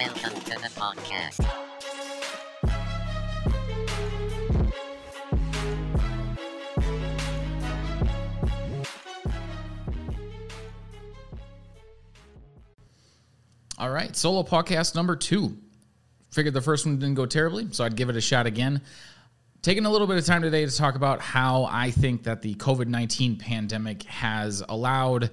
Welcome to the podcast. All right, solo podcast number two. Figured the first one didn't go terribly, so I'd give it a shot again. Taking a little bit of time today to talk about how I think that the COVID 19 pandemic has allowed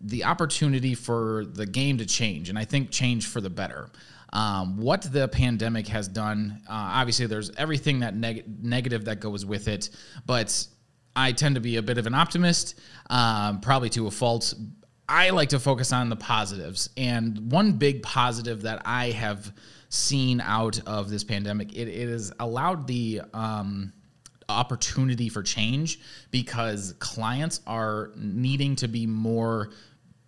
the opportunity for the game to change, and I think change for the better. Um, what the pandemic has done, uh, obviously, there's everything that neg- negative that goes with it, but I tend to be a bit of an optimist, um, probably to a fault. I like to focus on the positives, and one big positive that I have seen out of this pandemic, it, it has allowed the um, opportunity for change because clients are needing to be more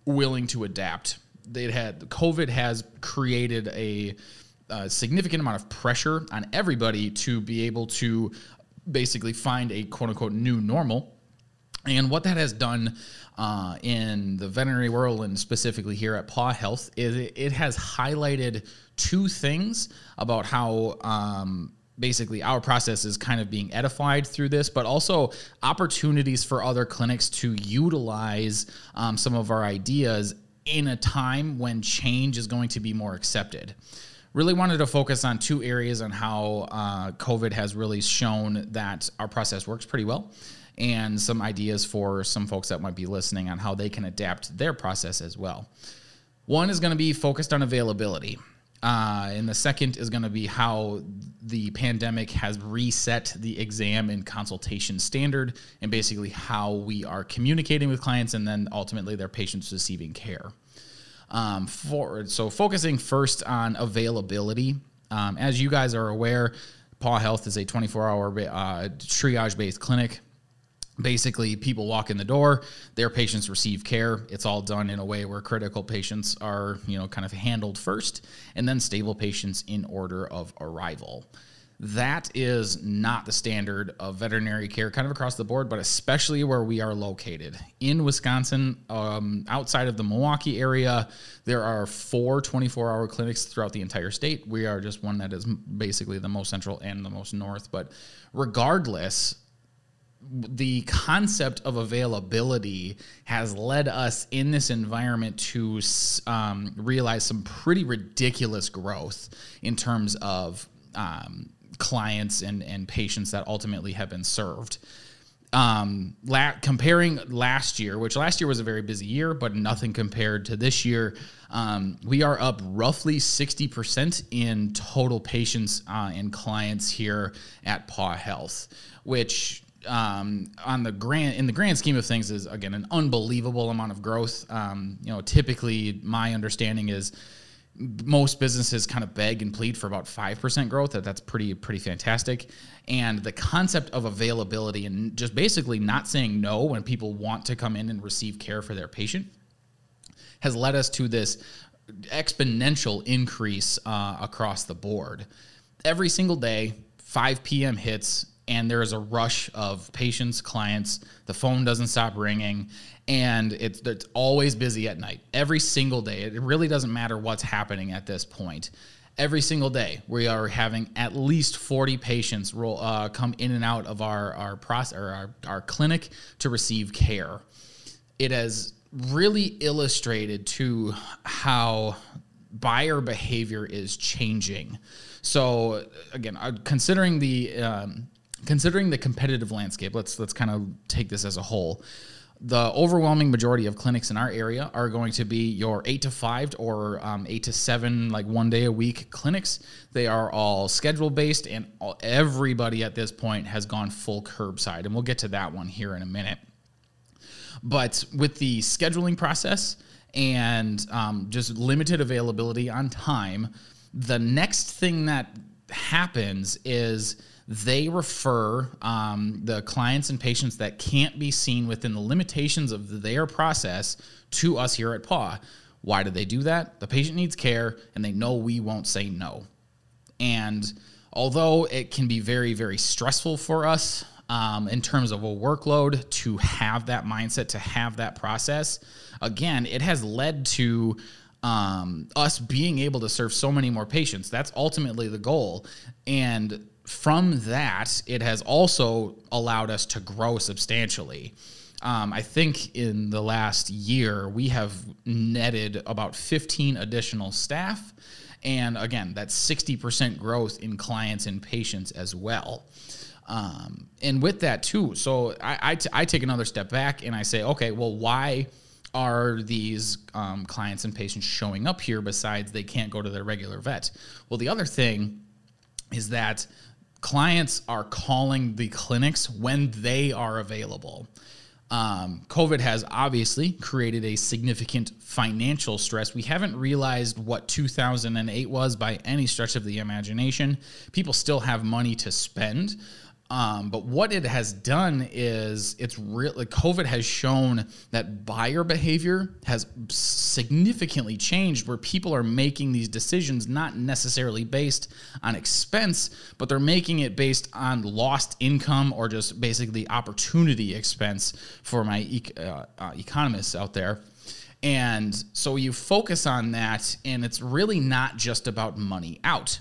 willing to adapt. They had COVID has created a, a significant amount of pressure on everybody to be able to basically find a quote unquote new normal. And what that has done uh, in the veterinary world and specifically here at Paw Health is it, it has highlighted two things about how um, basically our process is kind of being edified through this, but also opportunities for other clinics to utilize um, some of our ideas in a time when change is going to be more accepted really wanted to focus on two areas on how uh, COVID has really shown that our process works pretty well, and some ideas for some folks that might be listening on how they can adapt their process as well. One is going to be focused on availability. Uh, and the second is going to be how the pandemic has reset the exam and consultation standard and basically how we are communicating with clients and then ultimately their patients receiving care. Um, for, so, focusing first on availability. Um, as you guys are aware, Paw Health is a 24 hour uh, triage based clinic basically people walk in the door their patients receive care. It's all done in a way where critical patients are you know kind of handled first and then stable patients in order of arrival. That is not the standard of veterinary care kind of across the board but especially where we are located. In wisconsin um, outside of the milwaukee area there are four 24-hour clinics throughout the entire state. We are just one that is basically the most central and the most north. But regardless the concept of availability has led us in this environment to um, realize some pretty ridiculous growth in terms of um, clients and, and patients that ultimately have been served. Um, la- comparing last year, which last year was a very busy year, but nothing compared to this year, um, we are up roughly 60% in total patients uh, and clients here at Paw Health, which um, on the grand in the grand scheme of things is again an unbelievable amount of growth. Um, you know, typically my understanding is most businesses kind of beg and plead for about 5% growth. That that's pretty pretty fantastic. And the concept of availability and just basically not saying no when people want to come in and receive care for their patient has led us to this exponential increase uh, across the board. Every single day 5 p.m hits and there is a rush of patients, clients. The phone doesn't stop ringing, and it's, it's always busy at night. Every single day. It really doesn't matter what's happening at this point. Every single day, we are having at least 40 patients roll, uh, come in and out of our our process or our, our clinic to receive care. It has really illustrated to how buyer behavior is changing. So again, uh, considering the um, considering the competitive landscape, let's let's kind of take this as a whole. The overwhelming majority of clinics in our area are going to be your eight to five or um, eight to seven, like one day a week clinics. They are all schedule based, and all, everybody at this point has gone full curbside. And we'll get to that one here in a minute. But with the scheduling process and um, just limited availability on time, the next thing that happens is they refer um, the clients and patients that can't be seen within the limitations of their process to us here at PAW. Why do they do that? The patient needs care and they know we won't say no. And although it can be very, very stressful for us um, in terms of a workload to have that mindset, to have that process, again, it has led to um, us being able to serve so many more patients. That's ultimately the goal. And from that, it has also allowed us to grow substantially. Um, I think in the last year, we have netted about 15 additional staff. And again, that's 60% growth in clients and patients as well. Um, and with that, too, so I, I, t- I take another step back and I say, okay, well, why? are these um, clients and patients showing up here besides they can't go to their regular vet? Well, the other thing is that clients are calling the clinics when they are available. Um, COVID has obviously created a significant financial stress. We haven't realized what 2008 was by any stretch of the imagination. People still have money to spend. Um, but what it has done is it's really COVID has shown that buyer behavior has significantly changed where people are making these decisions not necessarily based on expense, but they're making it based on lost income or just basically opportunity expense for my uh, uh, economists out there. And so you focus on that, and it's really not just about money out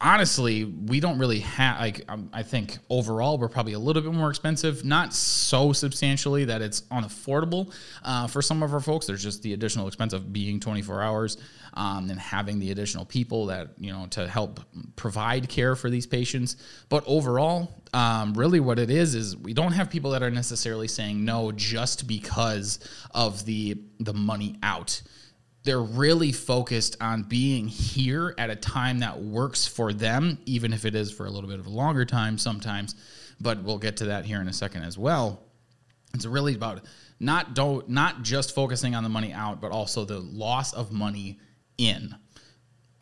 honestly, we don't really have like um, I think overall we're probably a little bit more expensive, not so substantially that it's unaffordable uh, for some of our folks. There's just the additional expense of being 24 hours um, and having the additional people that you know to help provide care for these patients. But overall, um, really what it is is we don't have people that are necessarily saying no just because of the the money out they're really focused on being here at a time that works for them, even if it is for a little bit of a longer time sometimes. But we'll get to that here in a second as well. It's really about not don't not just focusing on the money out, but also the loss of money in.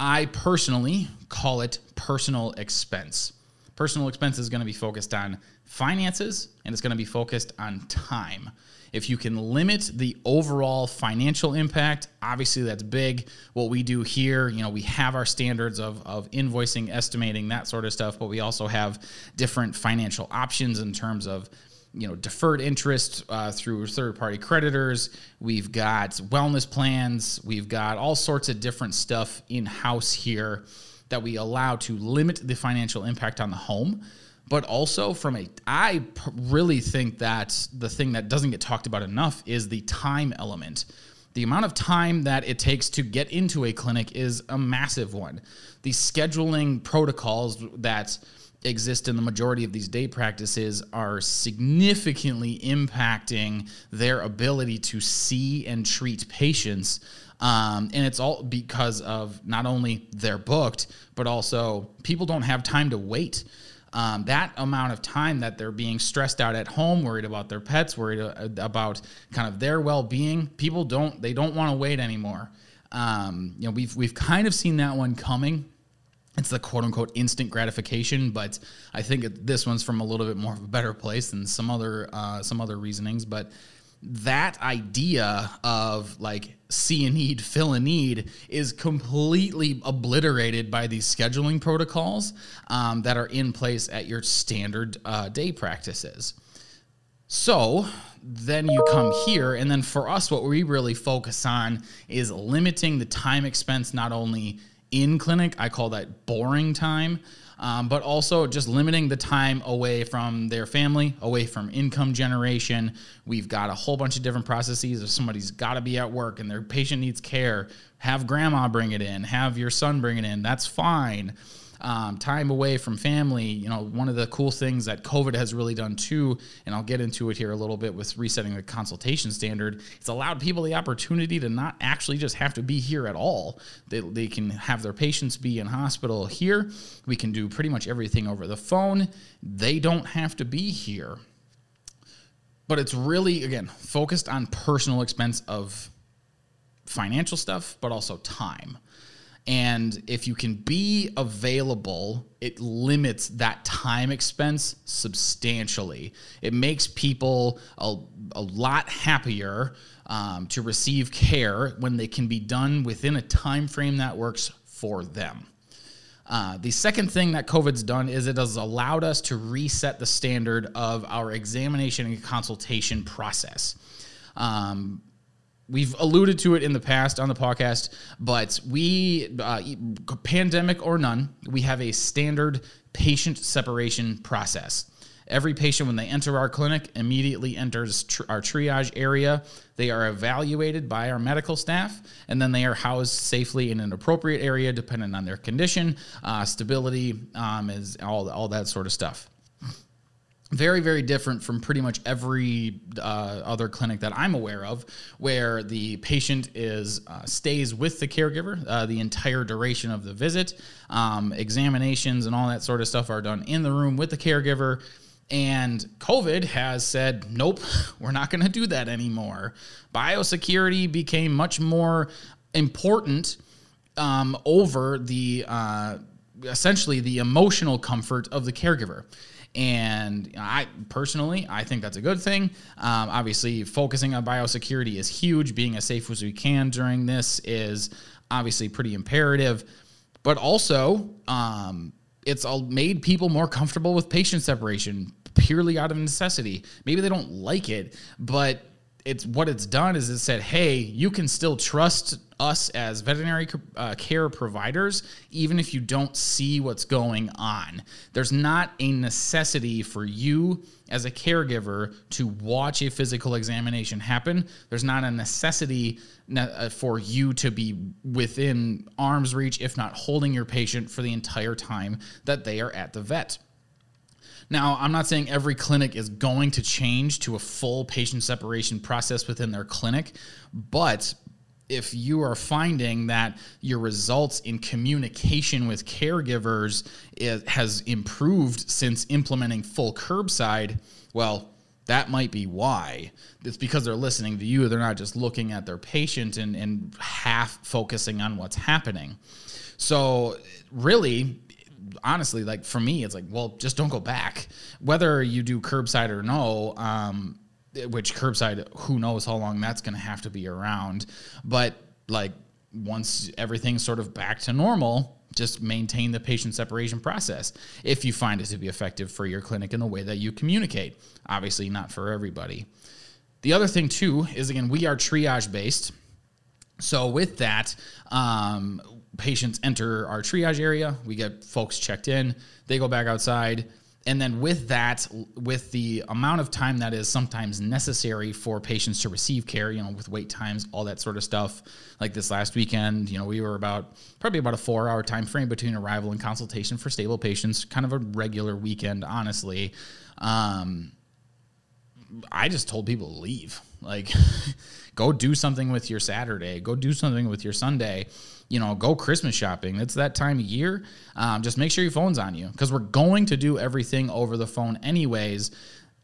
I personally call it personal expense. Personal expense is going to be focused on finances and it's going to be focused on time. If you can limit the overall financial impact, obviously that's big. What we do here, you know, we have our standards of, of invoicing, estimating, that sort of stuff, but we also have different financial options in terms of you know deferred interest uh, through third party creditors we've got wellness plans we've got all sorts of different stuff in house here that we allow to limit the financial impact on the home but also from a i really think that the thing that doesn't get talked about enough is the time element the amount of time that it takes to get into a clinic is a massive one. The scheduling protocols that exist in the majority of these day practices are significantly impacting their ability to see and treat patients. Um, and it's all because of not only they're booked but also people don't have time to wait um, that amount of time that they're being stressed out at home, worried about their pets, worried uh, about kind of their well-being, people don't they don't want to wait anymore. Um, you know, we've we've kind of seen that one coming. It's the quote unquote instant gratification, but I think this one's from a little bit more of a better place than some other uh, some other reasonings. But that idea of like see a need, fill a need is completely obliterated by these scheduling protocols um, that are in place at your standard uh, day practices. So then you come here, and then for us, what we really focus on is limiting the time expense not only in clinic, I call that boring time um, but also just limiting the time away from their family, away from income generation. We've got a whole bunch of different processes. If somebody's got to be at work and their patient needs care, have grandma bring it in, have your son bring it in. That's fine um, time away from family. You know, one of the cool things that COVID has really done too, and I'll get into it here a little bit with resetting the consultation standard, it's allowed people the opportunity to not actually just have to be here at all. They, they can have their patients be in hospital here. We can do pretty much everything over the phone. They don't have to be here. But it's really, again, focused on personal expense of financial stuff, but also time. And if you can be available, it limits that time expense substantially. It makes people a, a lot happier um, to receive care when they can be done within a time frame that works for them. Uh, the second thing that COVID's done is it has allowed us to reset the standard of our examination and consultation process. Um, we've alluded to it in the past on the podcast, but we, uh, pandemic or none, we have a standard patient separation process. Every patient, when they enter our clinic, immediately enters tr- our triage area. They are evaluated by our medical staff, and then they are housed safely in an appropriate area, depending on their condition, uh, stability, um, is all all that sort of stuff very very different from pretty much every uh, other clinic that i'm aware of where the patient is uh, stays with the caregiver uh, the entire duration of the visit. Um, examinations and all that sort of stuff are done in the room with the caregiver. And covid has said nope we're not going to do that anymore. Biosecurity became much more important um, over the uh, essentially the emotional comfort of the caregiver and I personally, I think that's a good thing. Um, obviously, focusing on biosecurity is huge. Being as safe as we can during this is obviously pretty imperative. But also, um, it's all made people more comfortable with patient separation purely out of necessity. Maybe they don't like it, but it's what it's done is it said, hey, you can still trust us as veterinary uh, care providers, even if you don't see what's going on. There's not a necessity for you as a caregiver to watch a physical examination happen. There's not a necessity uh, for you to be within arm's reach, if not holding your patient for the entire time that they are at the vet. Now, I'm not saying every clinic is going to change to a full patient separation process within their clinic, but if you are finding that your results in communication with caregivers has improved since implementing full curbside, well, that might be why. It's because they're listening to you. They're not just looking at their patient and, and half focusing on what's happening. So, really, honestly, like for me, it's like, well, just don't go back. Whether you do curbside or no, um, which curbside, who knows how long that's going to have to be around. But like once everything's sort of back to normal, just maintain the patient separation process if you find it to be effective for your clinic in the way that you communicate. Obviously, not for everybody. The other thing, too, is again, we are triage based. So, with that, um, patients enter our triage area. We get folks checked in. They go back outside. And then with that, with the amount of time that is sometimes necessary for patients to receive care, you know, with wait times, all that sort of stuff. Like this last weekend, you know, we were about probably about a four hour time frame between arrival and consultation for stable patients, kind of a regular weekend, honestly. Um, I just told people to leave. Like, go do something with your Saturday, go do something with your Sunday you know, go Christmas shopping. It's that time of year. Um, just make sure your phone's on you because we're going to do everything over the phone anyways.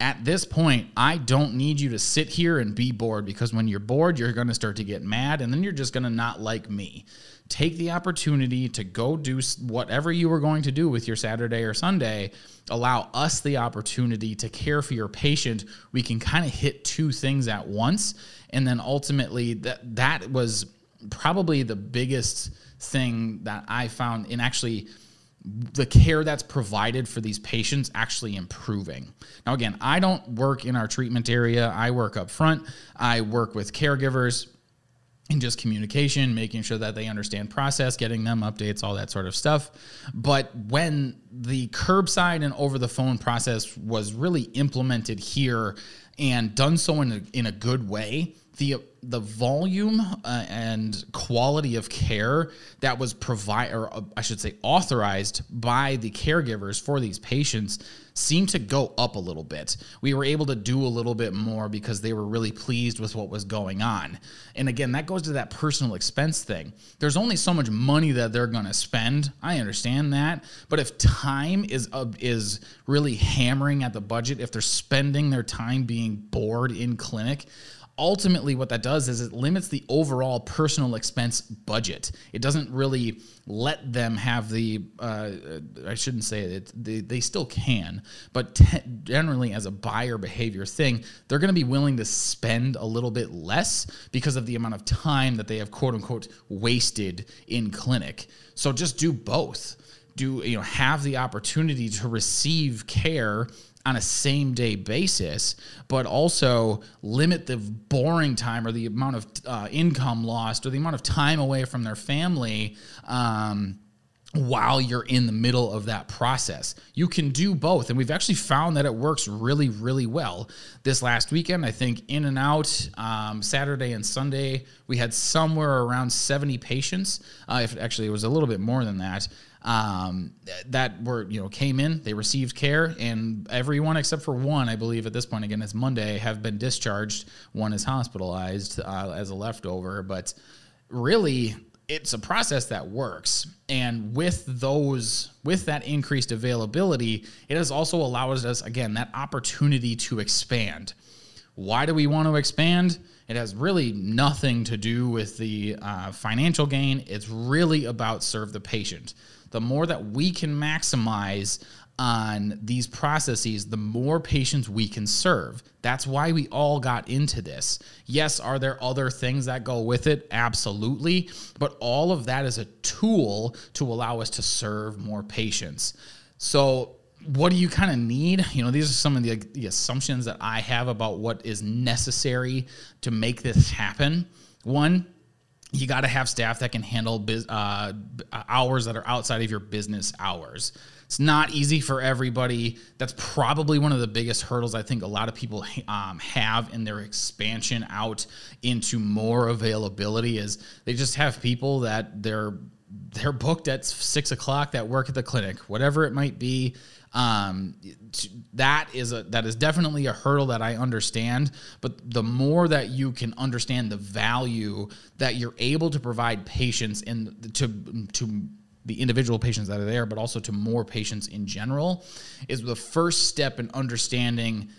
At this point, I don't need you to sit here and be bored because when you're bored, you're going to start to get mad and then you're just going to not like me. Take the opportunity to go do whatever you were going to do with your Saturday or Sunday. Allow us the opportunity to care for your patient. We can kind of hit two things at once. And then ultimately, that, that was probably the biggest thing that I found in actually the care that's provided for these patients actually improving. Now, again, I don't work in our treatment area, I work up front, I work with caregivers. And just communication, making sure that they understand process, getting them updates, all that sort of stuff. But when the curbside and over the phone process was really implemented here and done so in a, in a good way, the the volume uh, and quality of care that was provided, or uh, I should say, authorized by the caregivers for these patients seemed to go up a little bit. We were able to do a little bit more because they were really pleased with what was going on. And again, that goes to that personal expense thing. There's only so much money that they're going to spend. I understand that, but if time is uh, is really hammering at the budget, if they're spending their time being bored in clinic, ultimately what that does is it limits the overall personal expense budget. It doesn't really let them have the uh, i shouldn't say it they, they still can but te- generally as a buyer behavior thing they're going to be willing to spend a little bit less because of the amount of time that they have quote unquote wasted in clinic. So just do both. Do you know have the opportunity to receive care on a same day basis, but also limit the boring time or the amount of uh, income lost or the amount of time away from their family. Um, while you're in the middle of that process. You can do both. And we've actually found that it works really, really well. This last weekend, I think in and out, um, Saturday and Sunday, we had somewhere around 70 patients. Uh, if actually it was a little bit more than that. Um, that were you know came in, they received care, and everyone except for one, I believe at this point again it's Monday, have been discharged. One is hospitalized uh, as a leftover, but really it's a process that works and with those with that increased availability it has also allowed us again that opportunity to expand why do we want to expand it has really nothing to do with the uh, financial gain it's really about serve the patient the more that we can maximize on these processes, the more patients we can serve. That's why we all got into this. Yes, are there other things that go with it? Absolutely. But all of that is a tool to allow us to serve more patients. So, what do you kind of need? You know, these are some of the, the assumptions that I have about what is necessary to make this happen. One, you got to have staff that can handle biz, uh, hours that are outside of your business hours. It's not easy for everybody. That's probably one of the biggest hurdles I think a lot of people um, have in their expansion out into more availability is they just have people that they're they're booked at six o'clock that work at the clinic, whatever it might be. Um, that is a that is definitely a hurdle that I understand. But the more that you can understand the value that you're able to provide patients and to to the individual patients that are there, but also to more patients in general, is the first step in understanding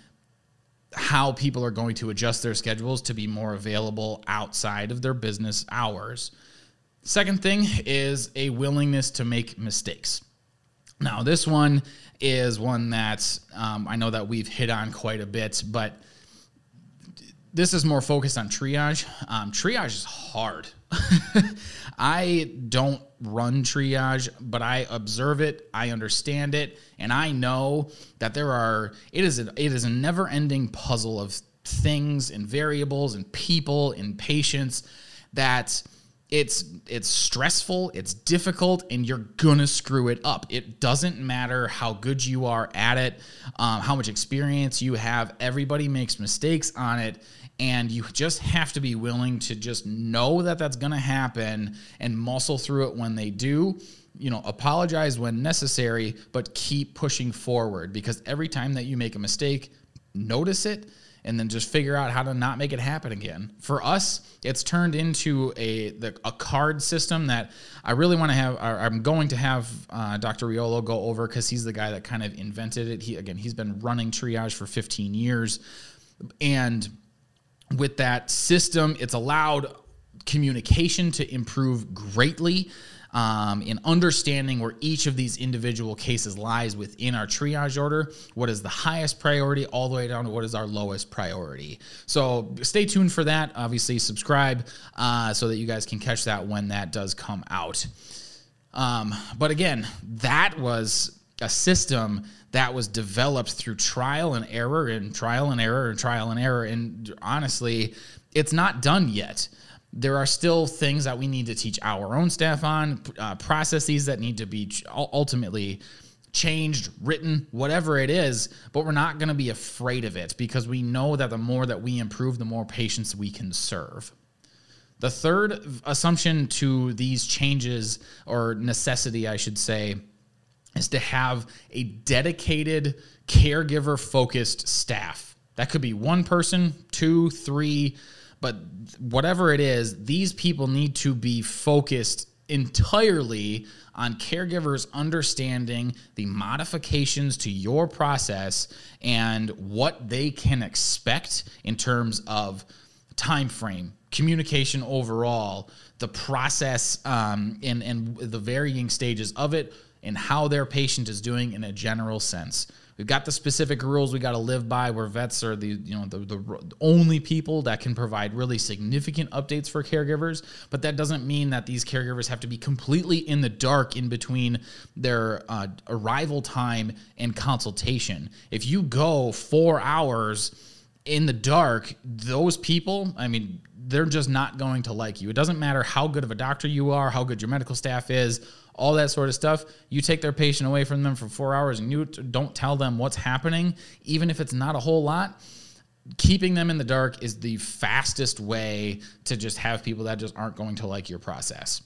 how people are going to adjust their schedules to be more available outside of their business hours. Second thing is a willingness to make mistakes. Now, this one is one that um, I know that we've hit on quite a bit, but this is more focused on triage. Um, triage is hard. I don't run triage, but I observe it, I understand it, and I know that there are it is a, it is a never-ending puzzle of things and variables and people and patients that it's it's stressful, it's difficult, and you're gonna screw it up. It doesn't matter how good you are at it, um, how much experience you have. Everybody makes mistakes on it, and you just have to be willing to just know that that's to happen and muscle through it when they do you know apologize when necessary but keep pushing forward because every time that you make a mistake notice it and then just figure out how to not make it happen again. For us, it's turned into a the, a card system that I really want to have. I'm going to have uh, Dr. Riolo go over because he's the guy that kind of invented it. He again, he's been running triage for 15 years, and with that system, it's allowed communication to improve greatly um, in understanding where each of these individual cases lies within our triage order. What is the highest priority, all the way down to what is our lowest priority. So stay tuned for that. Obviously, subscribe uh, so that you guys can catch that when that does come out. Um, but again, that was a system that was developed through trial and error and trial and error and trial and error. And honestly, it's not done yet. There are still things that we need to teach our own staff on, uh, processes that need to be ultimately changed, written, whatever it is, but we're not going to be afraid of it because we know that the more that we improve, the more patients we can serve. The third assumption to these changes, or necessity, I should say, is to have a dedicated caregiver focused staff. That could be one person, two, three, but whatever it is, these people need to be focused entirely on caregivers understanding the modifications to your process and what they can expect in terms of time frame communication overall the process um, and, and the varying stages of it and how their patient is doing in a general sense. We've got the specific rules we got to live by where vets are the you know the, the only people that can provide really significant updates for caregivers, but that doesn't mean that these caregivers have to be completely in the dark in between their uh, arrival time and consultation. If you go 4 hours in the dark, those people, I mean, they're just not going to like you. It doesn't matter how good of a doctor you are, how good your medical staff is, all that sort of stuff. You take their patient away from them for four hours and you don't tell them what's happening, even if it's not a whole lot. Keeping them in the dark is the fastest way to just have people that just aren't going to like your process.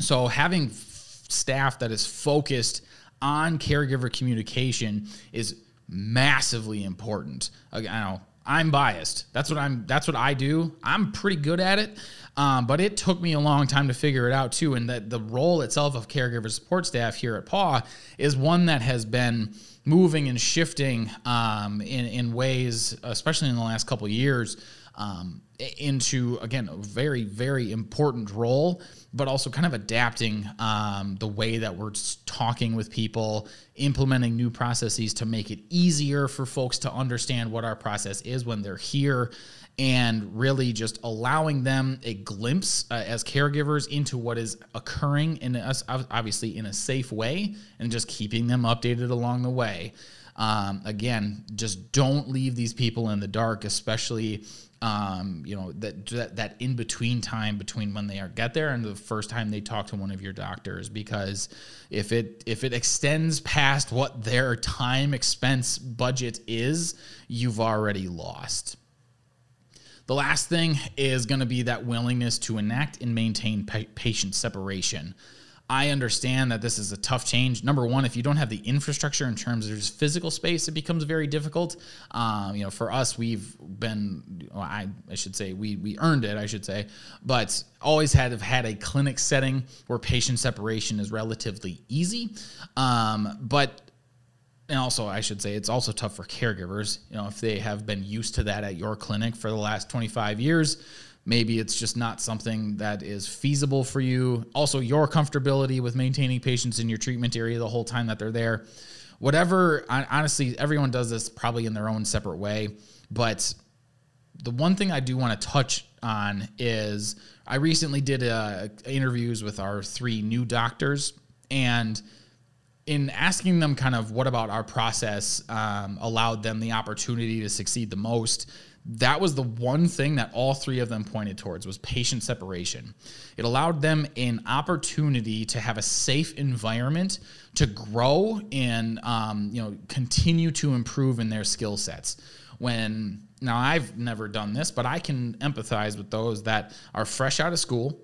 So, having staff that is focused on caregiver communication is massively important. I know I'm biased. That's what I'm. That's what I do. I'm pretty good at it, um, but it took me a long time to figure it out too. And that the role itself of caregiver support staff here at PAW is one that has been moving and shifting um, in in ways, especially in the last couple years, um, into again a very very important role but also kind of adapting um, the way that we're talking with people, implementing new processes to make it easier for folks to understand what our process is when they're here, and really just allowing them a glimpse uh, as caregivers into what is occurring in us, obviously in a safe way, and just keeping them updated along the way. Um, again, just don't leave these people in the dark, especially um, you know that, that that in between time between when they are get there and the first time they talk to one of your doctors. Because if it if it extends past what their time expense budget is you've already lost. The last thing is going to be that willingness to enact and maintain pa- patient separation I understand that this is a tough change. Number one, if you don't have the infrastructure in terms of just physical space, it becomes very difficult. Um, you know, for us, we've been, well, I, I should say, we we earned it, I should say, but always had have had a clinic setting where patient separation is relatively easy. Um, but and also I should say it's also tough for caregivers. You know, if they have been used to that at your clinic for the last 25 years, Maybe it's just not something that is feasible for you. Also, your comfortability with maintaining patients in your treatment area the whole time that they're there. Whatever, honestly, everyone does this probably in their own separate way. But the one thing I do want to touch on is I recently did uh, interviews with our three new doctors, and in asking them kind of what about our process um, allowed them the opportunity to succeed the most that was the one thing that all three of them pointed towards was patient separation. It allowed them an opportunity to have a safe environment to grow and um, you know continue to improve in their skill sets. When now i've never done this but i can empathize with those that are fresh out of school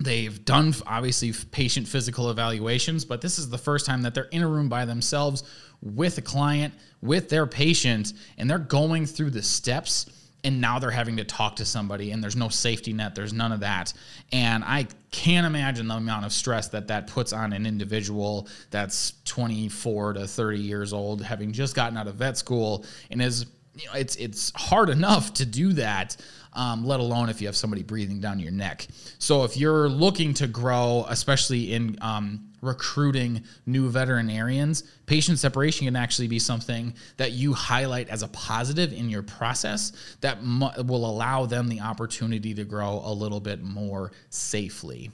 They've done obviously patient physical evaluations, but this is the first time that they're in a room by themselves with a client, with their patient, and they're going through the steps. And now they're having to talk to somebody, and there's no safety net, there's none of that. And I can't imagine the amount of stress that that puts on an individual that's 24 to 30 years old, having just gotten out of vet school, and is you know, it's it's hard enough to do that um, let alone if you have somebody breathing down your neck. So if you're looking to grow, especially in um, recruiting new veterinarians, patient separation can actually be something that you highlight as a positive in your process that will allow them the opportunity to grow a little bit more safely.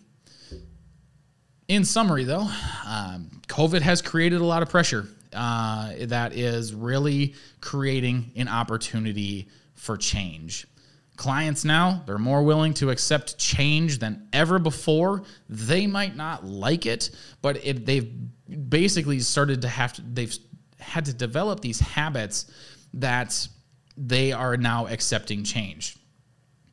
In summary, though, um, COVID has created a lot of pressure uh, that is really creating an opportunity for change. Clients now, they're more willing to accept change than ever before. They might not like it, but it, they've basically started to have to, they've had to develop these habits that they are now accepting change.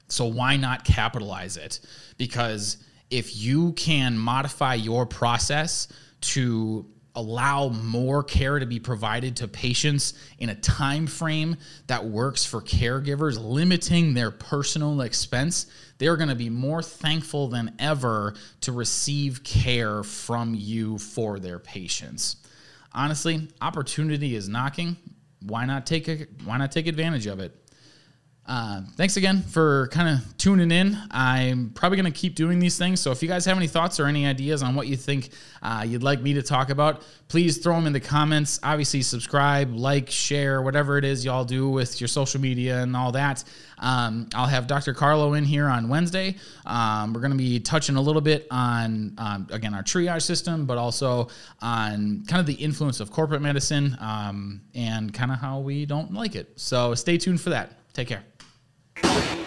So why not capitalize it? Because if you can modify your process to allow more care to be provided to patients in a time frame that works for caregivers limiting their personal expense they're going to be more thankful than ever to receive care from you for their patients. Honestly opportunity is knocking. Why not take a, why not take advantage of it Uh, thanks again for kind of tuning in. I'm probably going to keep doing these things. So if you guys have any thoughts or any ideas on what you think uh, you'd like me to talk about, please throw them in the comments. Obviously, subscribe, like, share, whatever it is y'all do with your social media and all that. Um, I'll have Dr. Carlo in here on Wednesday. Um, we're going to be touching a little bit on, um, again, our triage system, but also on kind of the influence of corporate medicine um, and kind of how we don't like it. So stay tuned for that. Take care. Thank you.